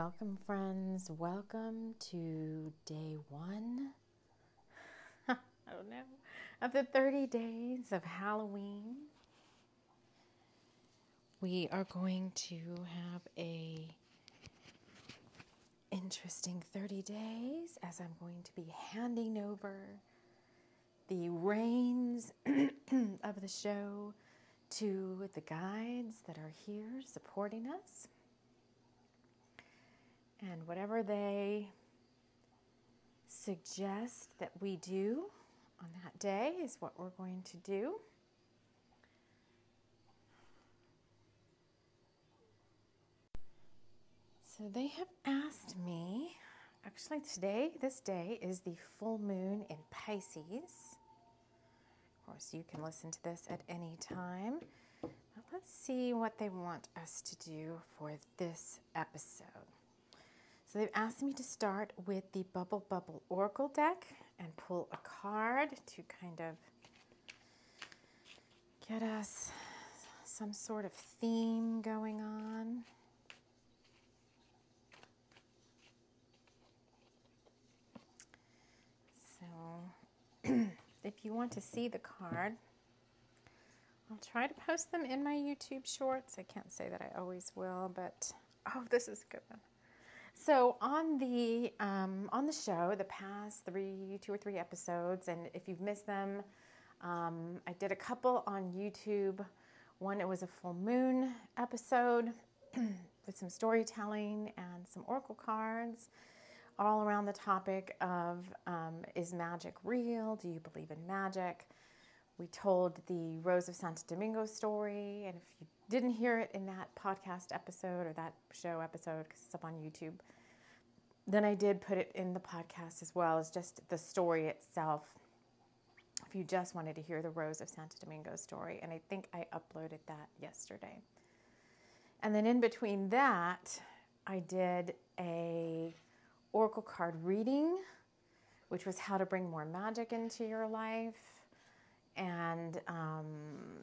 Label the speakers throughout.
Speaker 1: Welcome, friends. Welcome to day one. I don't know. Of the 30 days of Halloween. We are going to have a interesting 30 days as I'm going to be handing over the reins of the show to the guides that are here supporting us. And whatever they suggest that we do on that day is what we're going to do. So they have asked me, actually, today, this day is the full moon in Pisces. Of course, you can listen to this at any time. But let's see what they want us to do for this episode. So they've asked me to start with the Bubble Bubble Oracle deck and pull a card to kind of get us some sort of theme going on. So if you want to see the card, I'll try to post them in my YouTube shorts. I can't say that I always will, but oh, this is a good one. So on the um, on the show, the past three, two or three episodes, and if you've missed them, um, I did a couple on YouTube. One it was a full moon episode with some storytelling and some oracle cards all around the topic of um, is magic real? Do you believe in magic? We told the Rose of Santo Domingo story, and if you didn't hear it in that podcast episode or that show episode, because it's up on YouTube, then I did put it in the podcast as well as just the story itself. If you just wanted to hear the Rose of Santo Domingo story, and I think I uploaded that yesterday. And then in between that, I did a oracle card reading, which was how to bring more magic into your life. And um,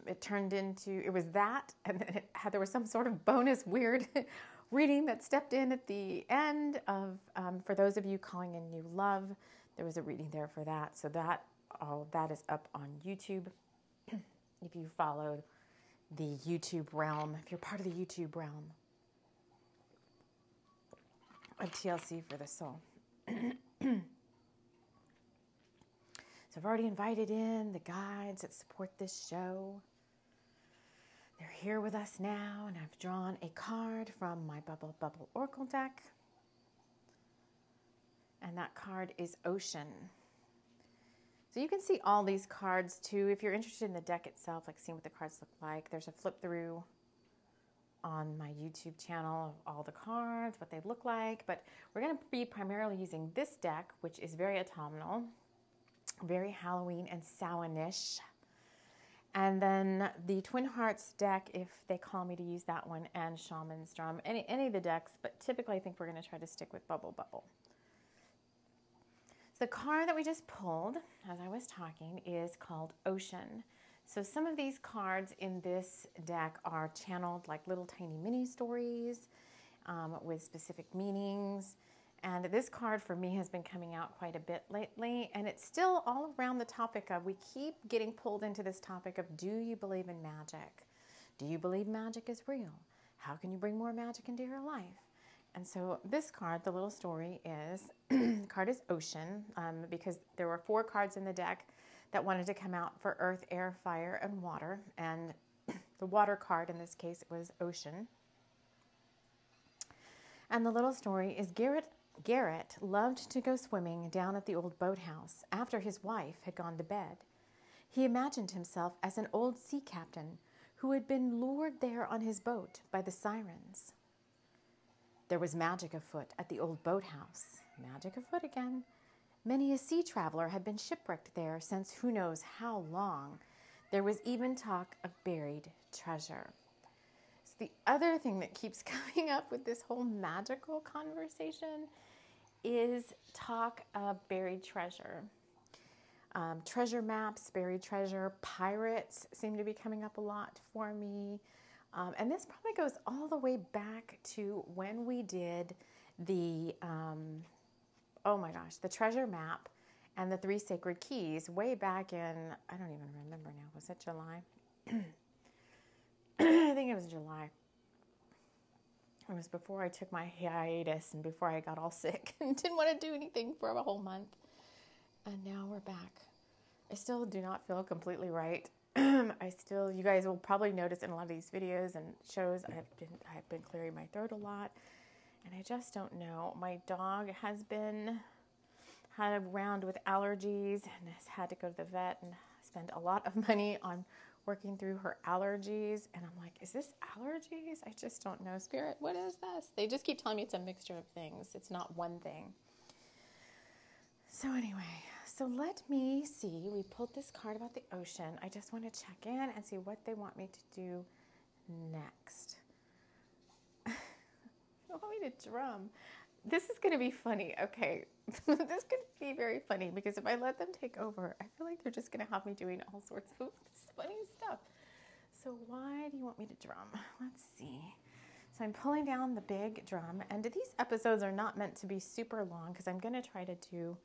Speaker 1: it turned into it was that, and then had there was some sort of bonus weird reading that stepped in at the end of um, for those of you calling in new love. There was a reading there for that, so that all that is up on YouTube. if you follow the YouTube realm, if you're part of the YouTube realm of TLC for the soul. so I've already invited in the guides that support this show. They're here with us now, and I've drawn a card from my Bubble Bubble Oracle deck. And that card is Ocean. So you can see all these cards too. If you're interested in the deck itself, like seeing what the cards look like, there's a flip through on my YouTube channel of all the cards, what they look like, but we're going to be primarily using this deck, which is very autumnal, very Halloween and Samhainish. And then the Twin Hearts deck, if they call me to use that one, and Shaman's Drum, any, any of the decks, but typically I think we're going to try to stick with Bubble Bubble. So the card that we just pulled, as I was talking, is called Ocean. So some of these cards in this deck are channeled like little tiny mini stories um, with specific meanings. And this card for me has been coming out quite a bit lately, and it's still all around the topic of we keep getting pulled into this topic of do you believe in magic? Do you believe magic is real? How can you bring more magic into your life? And so this card, the little story is, card is Ocean, um, because there were four cards in the deck that wanted to come out for earth, air, fire, and water. And the water card in this case was ocean. And the little story is Garrett Garrett loved to go swimming down at the old boathouse after his wife had gone to bed. He imagined himself as an old sea captain who had been lured there on his boat by the sirens. There was magic afoot at the old boathouse. Magic afoot again. Many a sea traveler had been shipwrecked there since who knows how long. There was even talk of buried treasure. The other thing that keeps coming up with this whole magical conversation is talk of buried treasure. Um, treasure maps, buried treasure, pirates seem to be coming up a lot for me. Um, and this probably goes all the way back to when we did the, um, oh my gosh, the treasure map and the three sacred keys way back in, I don't even remember now, was it July? I think it was July. It was before I took my hiatus and before I got all sick and didn't want to do anything for a whole month. And now we're back. I still do not feel completely right. I still, you guys will probably notice in a lot of these videos and shows, I've been, I've been clearing my throat a lot, and I just don't know. My dog has been had a round with allergies and has had to go to the vet and spend a lot of money on working through her allergies. And I'm like, is this allergies? I just don't know. Spirit, what is this? They just keep telling me it's a mixture of things. It's not one thing. So anyway, so let me see. We pulled this card about the ocean. I just want to check in and see what they want me to do next. they want me to drum. This is going to be funny. Okay, this could be very funny because if I let them take over, I feel like they're just going to have me doing all sorts of funny stuff. So why do you want me to drum? Let's see. So I'm pulling down the big drum, and these episodes are not meant to be super long because I'm going to try to do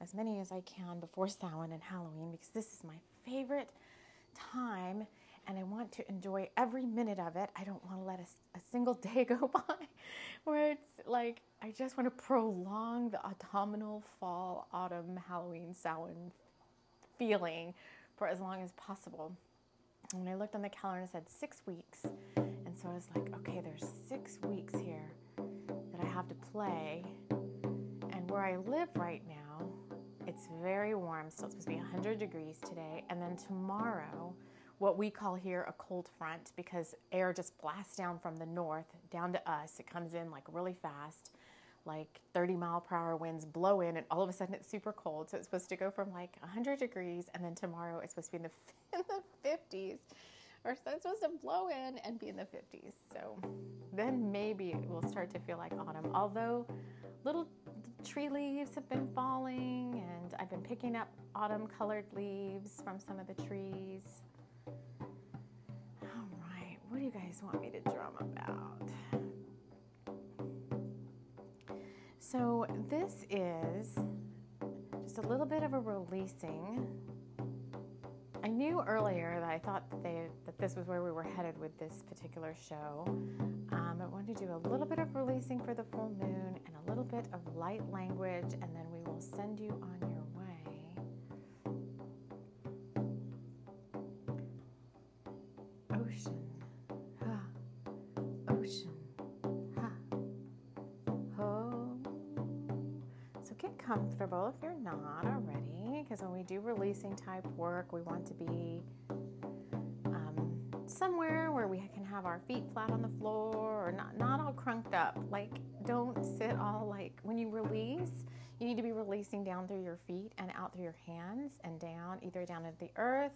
Speaker 1: as many as I can before Samhain and Halloween because this is my favorite time and I want to enjoy every minute of it. I don't want to let a, a, single day go by where it's like I just want to prolong the autumnal, fall, autumn, Halloween, Samhain feeling for as long as possible. And when I looked on the calendar, it said six weeks. And so I was like, okay, there's six weeks here that I have to play. And where I live right now, it's very warm, so it's supposed to be 100 degrees today. And then tomorrow, what we call here a cold front because air just blasts down from the north down to us. It comes in like really fast, like 30 mile per hour winds blow in, and all of a sudden it's super cold. So it's supposed to go from like 100 degrees, and then tomorrow it's supposed to be in the, in the 50s. Or so it's supposed to blow in and be in the 50s. So then maybe it will start to feel like autumn. Although little tree leaves have been falling, and I've been picking up autumn colored leaves from some of the trees. You guys want me to drum about? So, this is just a little bit of a releasing. I knew earlier that I thought that, they, that this was where we were headed with this particular show. Um, I wanted to do a little bit of releasing for the full moon and a little bit of light language, and then we will send you on your comfortable if you're not already, because when we do releasing type work, we want to be um, somewhere where we can have our feet flat on the floor or not, not all crunked up. Like, don't sit all like when you release, you need to be releasing down through your feet and out through your hands and down, either down into the earth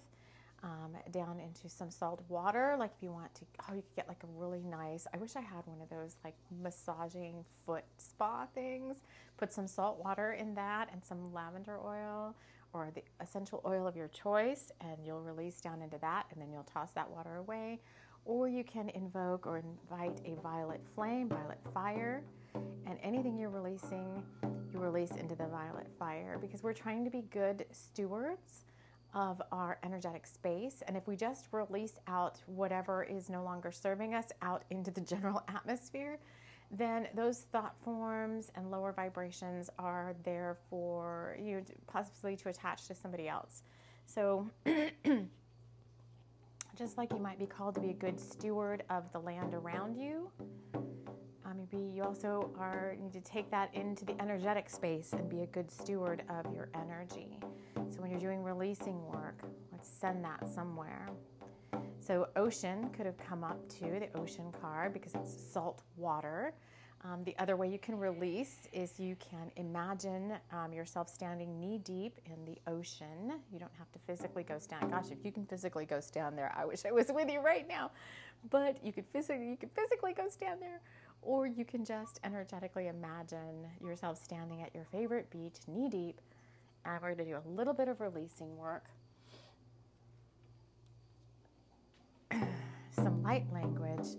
Speaker 1: um, down into some salt water. Like if you want to, oh, you could get like a really nice, I wish I had one of those like massaging foot spa things. Put some salt water in that and some lavender oil or the essential oil of your choice, and you'll release down into that, and then you'll toss that water away. Or you can invoke or invite a violet flame, violet fire, and anything you're releasing, you release into the violet fire because we're trying to be good stewards of our energetic space. And if we just release out whatever is no longer serving us out into the general atmosphere, then those thought forms and lower vibrations are there for you possibly to attach to somebody else. So, just like you might be called to be a good steward of the land around you, maybe you also are need to take that into the energetic space and be a good steward of your energy. So when you're doing releasing work, let's send that somewhere. So ocean could have come up too, the ocean card, because it's salt water. Um, the other way you can release is you can imagine um, yourself standing knee deep in the ocean. You don't have to physically go stand. Gosh, if you can physically go stand there, I wish I was with you right now. But you could physically you could physically go stand there, or you can just energetically imagine yourself standing at your favorite beach, knee deep, and we're going to do a little bit of releasing work. some light language.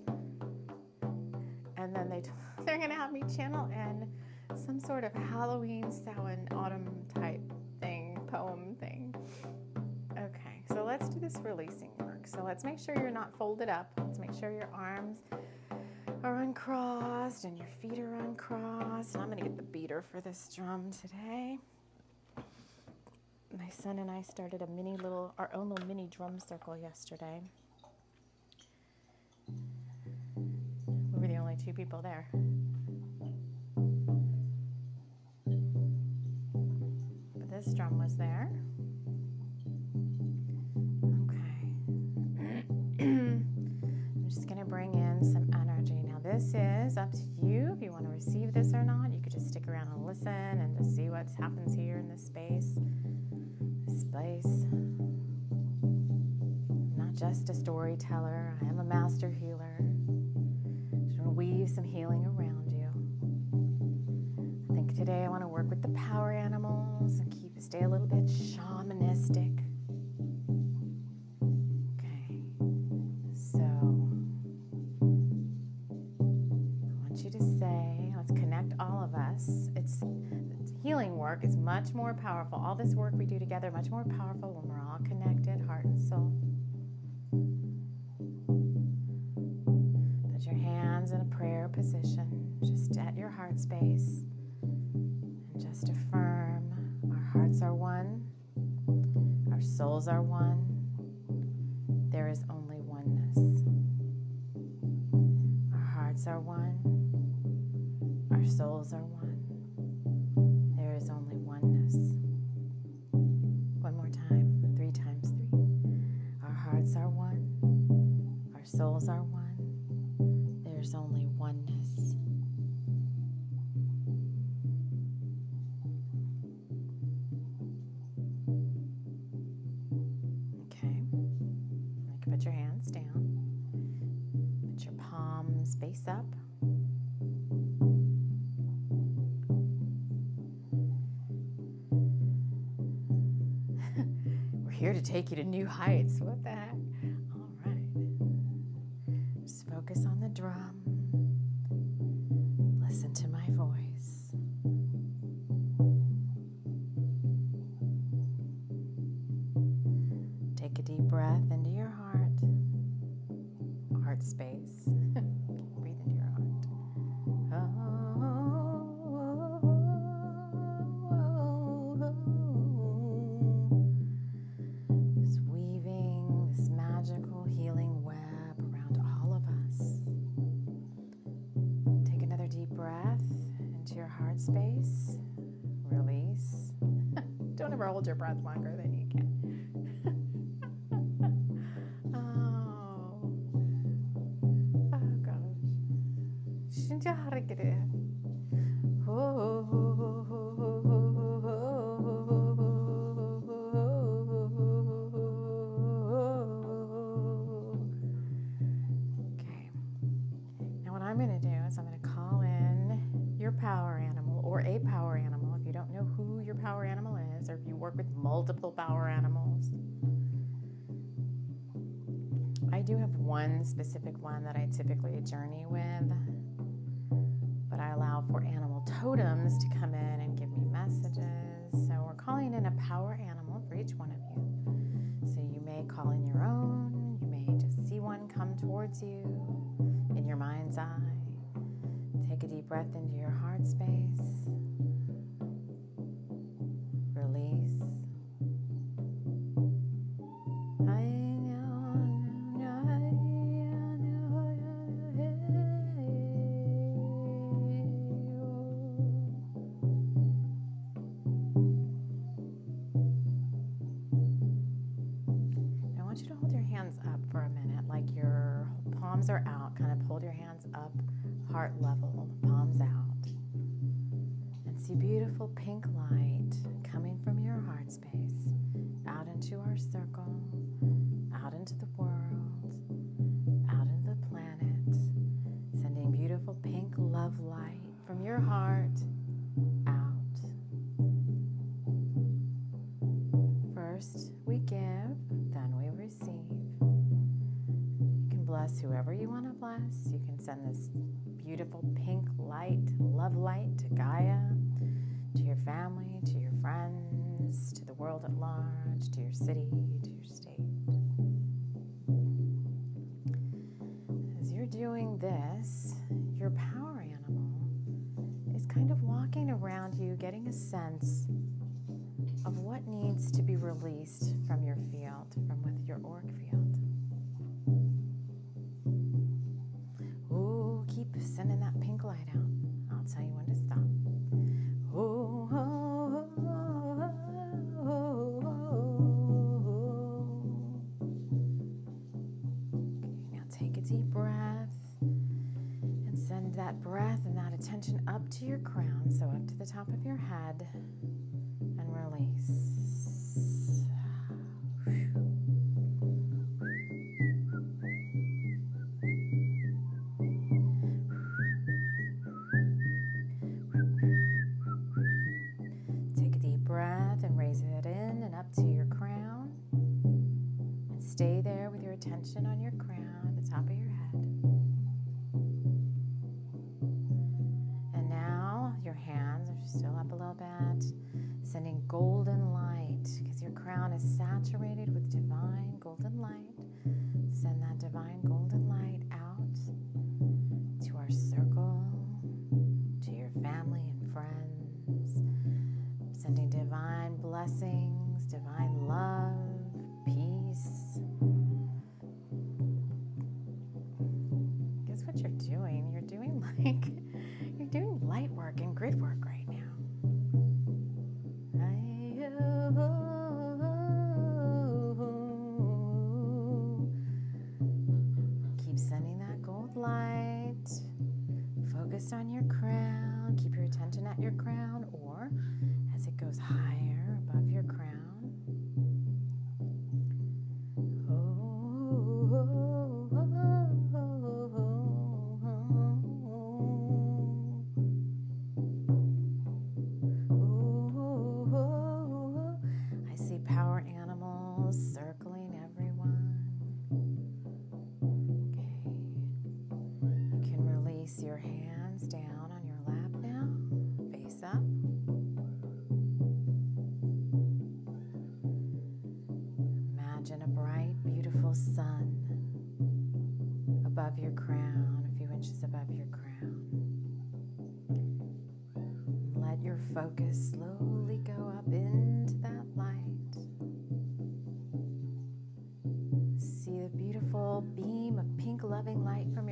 Speaker 1: And then they t- they're going to have me channel in some sort of Halloween, Samhain, autumn type thing, poem thing. Okay, so let's do this releasing work. So let's make sure you're not folded up. Let's make sure your arms are uncrossed and your feet are uncrossed. And I'm going to get the beater for this drum today. My son and I started a mini little, our own little mini drum circle yesterday. We were the only two people there. But this drum was there. Okay. I'm just going to bring in this is up to you if you want to receive this or not. You could just stick around and listen and just see what happens here in this space. This place. I'm not just a storyteller, I am a master healer. Just want to weave some healing around you. I think today I want to work with the power animals and keep stay a little bit shamanistic. Much more powerful. All this work we do together much more powerful when we're all connected, heart and soul. Put your hands in a prayer position, just at your heart space. And just affirm our hearts are one, our souls are one. There is only oneness. Our hearts are one, our souls are one. To new heights. What the heck? All right. Just focus on the drum. Listen to my voice. Take a deep breath into your heart, heart space. I'm going to do is I'm going to call in your power animal or a power animal if you don't know who your power animal is or if you work with multiple power animals. I do have one specific one that I typically journey with, but I allow for animal totems to come in and give me messages. So we're calling in a power animal for each one of you. So you may call in your own, you may just see one come towards you mind's eye. Take a deep breath into your heart space. Are out. Kind of hold your hands up, heart level, palms out. And see beautiful pink light coming from your heart space out into our circle, doing this, your power animal is kind of walking around you, getting a sense of what needs to be released from your field, from with your org field. stay there. focus on your crown, keep your attention at your crown, or as it goes higher focus, slowly go up into that light. See the beautiful beam of pink loving light from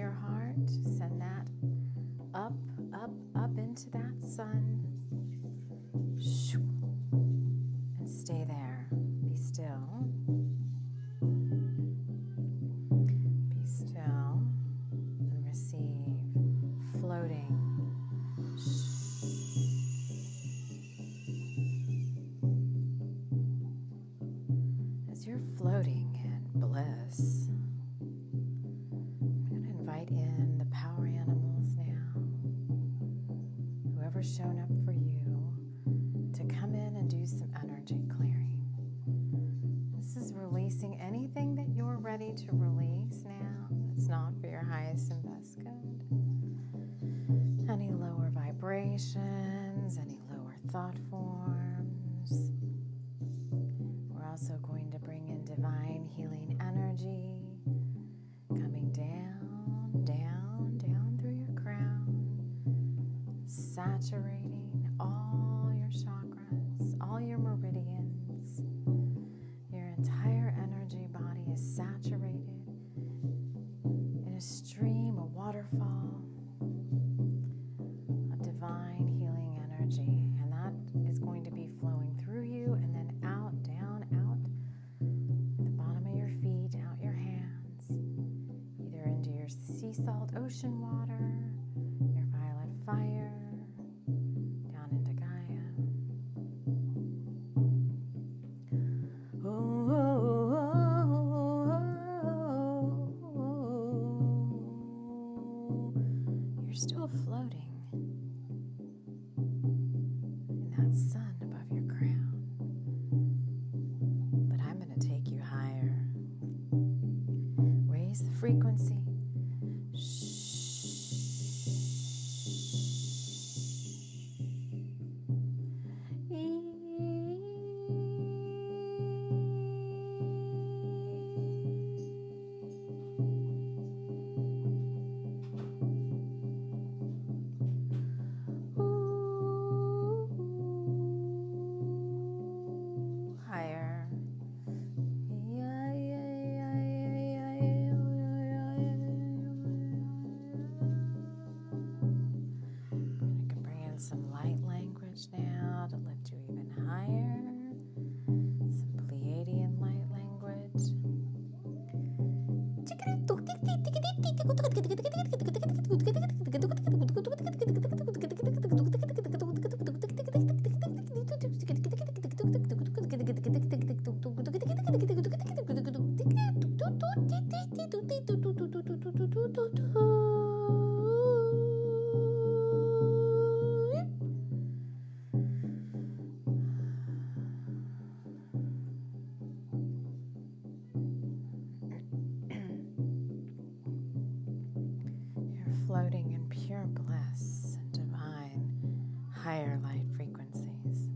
Speaker 1: higher light frequencies.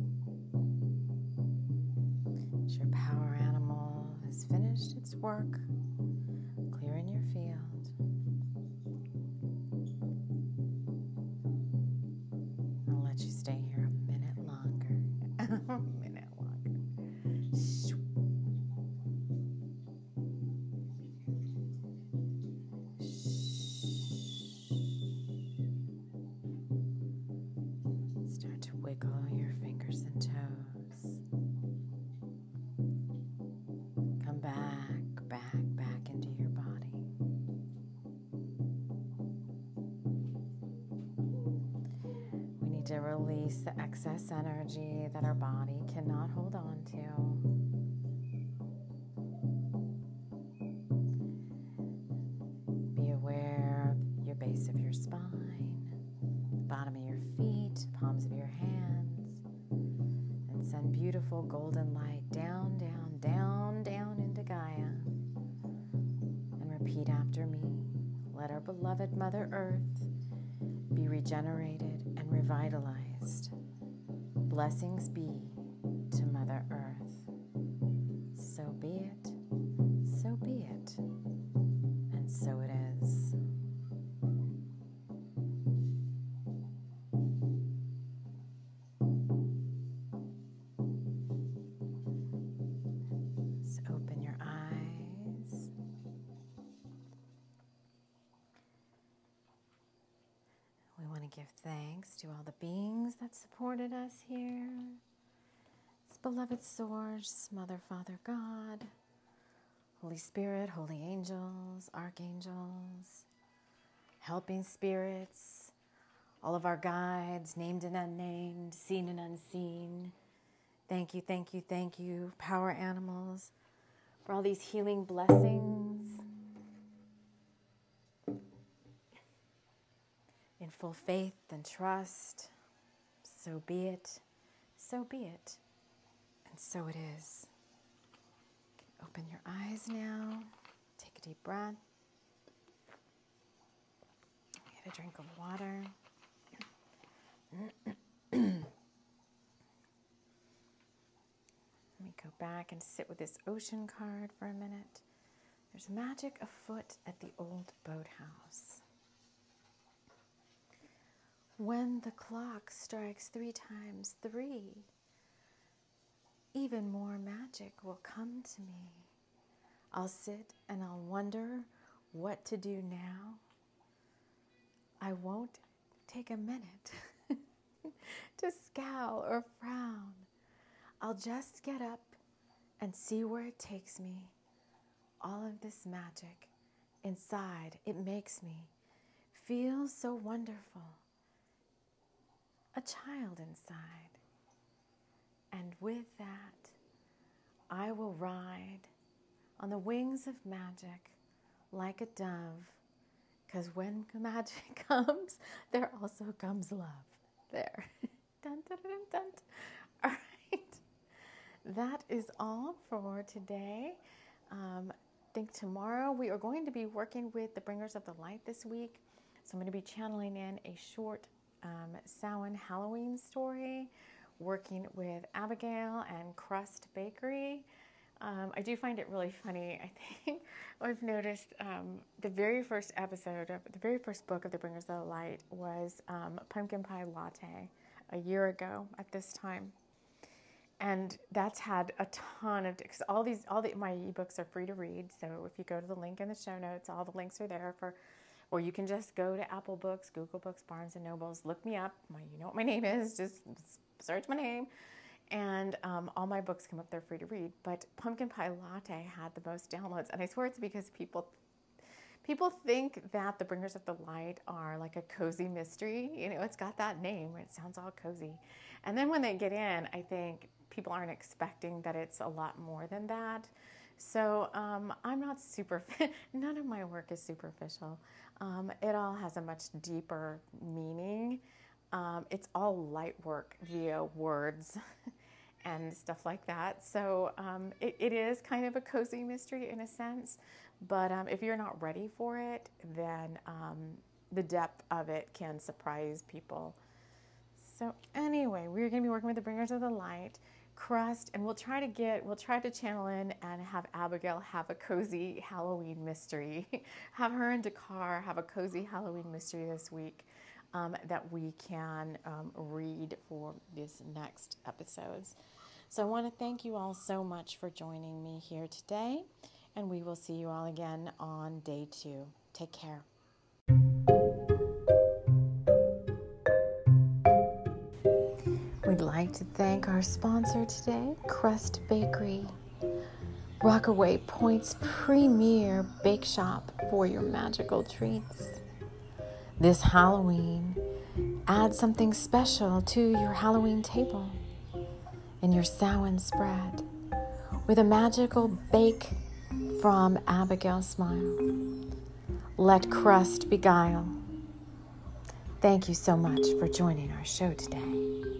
Speaker 1: As your power animal has finished its work, release the excess energy that our body cannot hold on to. Be aware of your base of your spine, bottom of your feet, palms of your hands, and send beautiful golden light down, down, down, down into Gaia. And repeat after me. Let our beloved Mother Earth be regenerated and revitalized. Blessings be to Mother Earth. Thanks to all the beings that supported us here. This beloved Source, Mother, Father, God, Holy Spirit, Holy Angels, Archangels, helping spirits, all of our guides, named and unnamed, seen and unseen. Thank you, thank you, thank you, power animals, for all these healing blessings. Full faith and trust, so be it, so be it, and so it is. Open your eyes now, take a deep breath, get a drink of water. Let me go back and sit with this ocean card for a minute. There's magic afoot at the old boathouse. When the clock strikes three times three, even more magic will come to me. I'll sit and I'll wonder what to do now. I won't take a minute to scowl or frown. I'll just get up and see where it takes me. All of this magic inside, it makes me feel so wonderful. A child inside. And with that, I will ride on the wings of magic like a dove. Because when magic comes, there also comes love. There. dun, dun, dun, dun. All right. That is all for today. Um, I think tomorrow we are going to be working with the Bringers of the Light this week. So I'm going to be channeling in a short um, Samhain Halloween story, working with Abigail and Crust Bakery. Um, I do find it really funny. I think I've noticed um, the very first episode of the very first book of the Bringers of the Light was um, Pumpkin Pie Latte a year ago at this time. And that's had a ton of because all these all the my ebooks are free to read. So if you go to the link in the show notes, all the links are there for or you can just go to Apple Books, Google Books, Barnes and Nobles, look me up. My, you know what my name is. Just search my name, and um, all my books come up they're free to read. But Pumpkin Pie Latte had the most downloads, and I swear it's because people people think that the Bringers of the Light are like a cozy mystery. You know, it's got that name. It sounds all cozy, and then when they get in, I think people aren't expecting that it's a lot more than that. So um, I'm not super, none of my work is superficial. Um, it all has a much deeper meaning. Um, it's all light work via words and stuff like that. So um, it, it is kind of a cozy mystery in a sense. But um, if you're not ready for it, then um, the depth of it can surprise people. So anyway, we're going to be working with the Bringers of the Light crust and we'll try to get we'll try to channel in and have abigail have a cozy halloween mystery. Have her and dakar have a cozy halloween mystery this week um, that we can um, read for these next episodes. So i want to thank you all so much for joining me here today and we will see you all again on day two. Take care like to thank our sponsor today, Crust Bakery. Rockaway Point's premier bake shop for your magical treats. This Halloween, add something special to your Halloween table and your Samhain spread with a magical bake from Abigail Smile. Let crust beguile. Thank you so much for joining our show today.